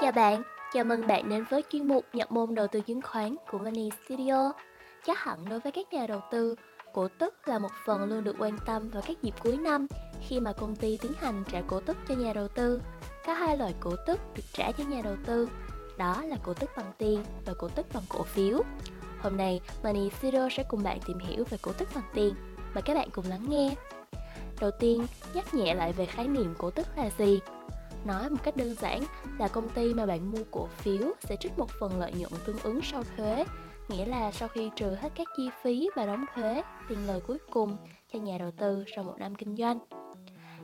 Chào bạn, chào mừng bạn đến với chuyên mục nhập môn đầu tư chứng khoán của Money Studio. Chắc hẳn đối với các nhà đầu tư, cổ tức là một phần luôn được quan tâm vào các dịp cuối năm khi mà công ty tiến hành trả cổ tức cho nhà đầu tư. Có hai loại cổ tức được trả cho nhà đầu tư, đó là cổ tức bằng tiền và cổ tức bằng cổ phiếu. Hôm nay, Money Studio sẽ cùng bạn tìm hiểu về cổ tức bằng tiền. Mời các bạn cùng lắng nghe. Đầu tiên, nhắc nhẹ lại về khái niệm cổ tức là gì Nói một cách đơn giản là công ty mà bạn mua cổ phiếu sẽ trích một phần lợi nhuận tương ứng sau thuế, nghĩa là sau khi trừ hết các chi phí và đóng thuế, tiền lời cuối cùng cho nhà đầu tư sau một năm kinh doanh.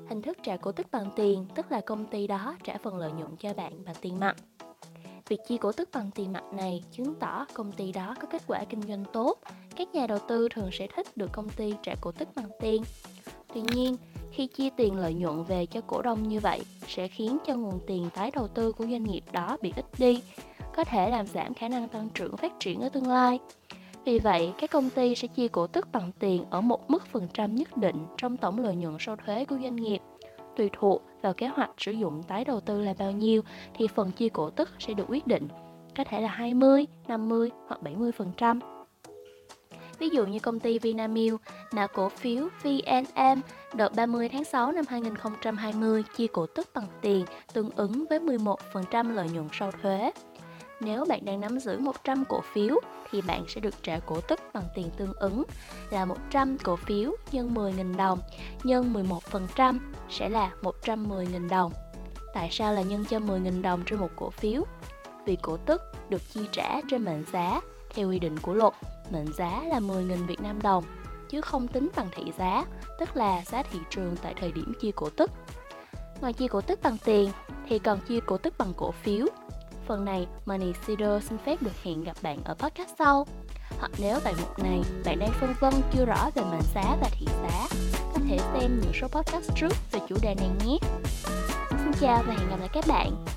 Hình thức trả cổ tức bằng tiền tức là công ty đó trả phần lợi nhuận cho bạn bằng tiền mặt. Việc chi cổ tức bằng tiền mặt này chứng tỏ công ty đó có kết quả kinh doanh tốt. Các nhà đầu tư thường sẽ thích được công ty trả cổ tức bằng tiền. Tuy nhiên, khi chia tiền lợi nhuận về cho cổ đông như vậy sẽ khiến cho nguồn tiền tái đầu tư của doanh nghiệp đó bị ít đi, có thể làm giảm khả năng tăng trưởng phát triển ở tương lai. Vì vậy, các công ty sẽ chia cổ tức bằng tiền ở một mức phần trăm nhất định trong tổng lợi nhuận sau thuế của doanh nghiệp. Tùy thuộc vào kế hoạch sử dụng tái đầu tư là bao nhiêu thì phần chia cổ tức sẽ được quyết định, có thể là 20, 50 hoặc 70%. Ví dụ như công ty Vinamilk nợ cổ phiếu VNM đợt 30 tháng 6 năm 2020 chia cổ tức bằng tiền, tương ứng với 11% lợi nhuận sau thuế. Nếu bạn đang nắm giữ 100 cổ phiếu, thì bạn sẽ được trả cổ tức bằng tiền tương ứng, là 100 cổ phiếu nhân 10.000 đồng, nhân 11% sẽ là 110.000 đồng. Tại sao là nhân cho 10.000 đồng trên một cổ phiếu? Vì cổ tức được chi trả trên mệnh giá theo quy định của luật mệnh giá là 10.000 Việt Nam đồng, chứ không tính bằng thị giá, tức là giá thị trường tại thời điểm chia cổ tức. Ngoài chia cổ tức bằng tiền, thì còn chia cổ tức bằng cổ phiếu. Phần này, Money Seeder xin phép được hẹn gặp bạn ở podcast sau. Hoặc nếu tại mục này bạn đang phân vân chưa rõ về mệnh giá và thị giá, có thể xem những số podcast trước về chủ đề này nhé. Xin chào và hẹn gặp lại các bạn.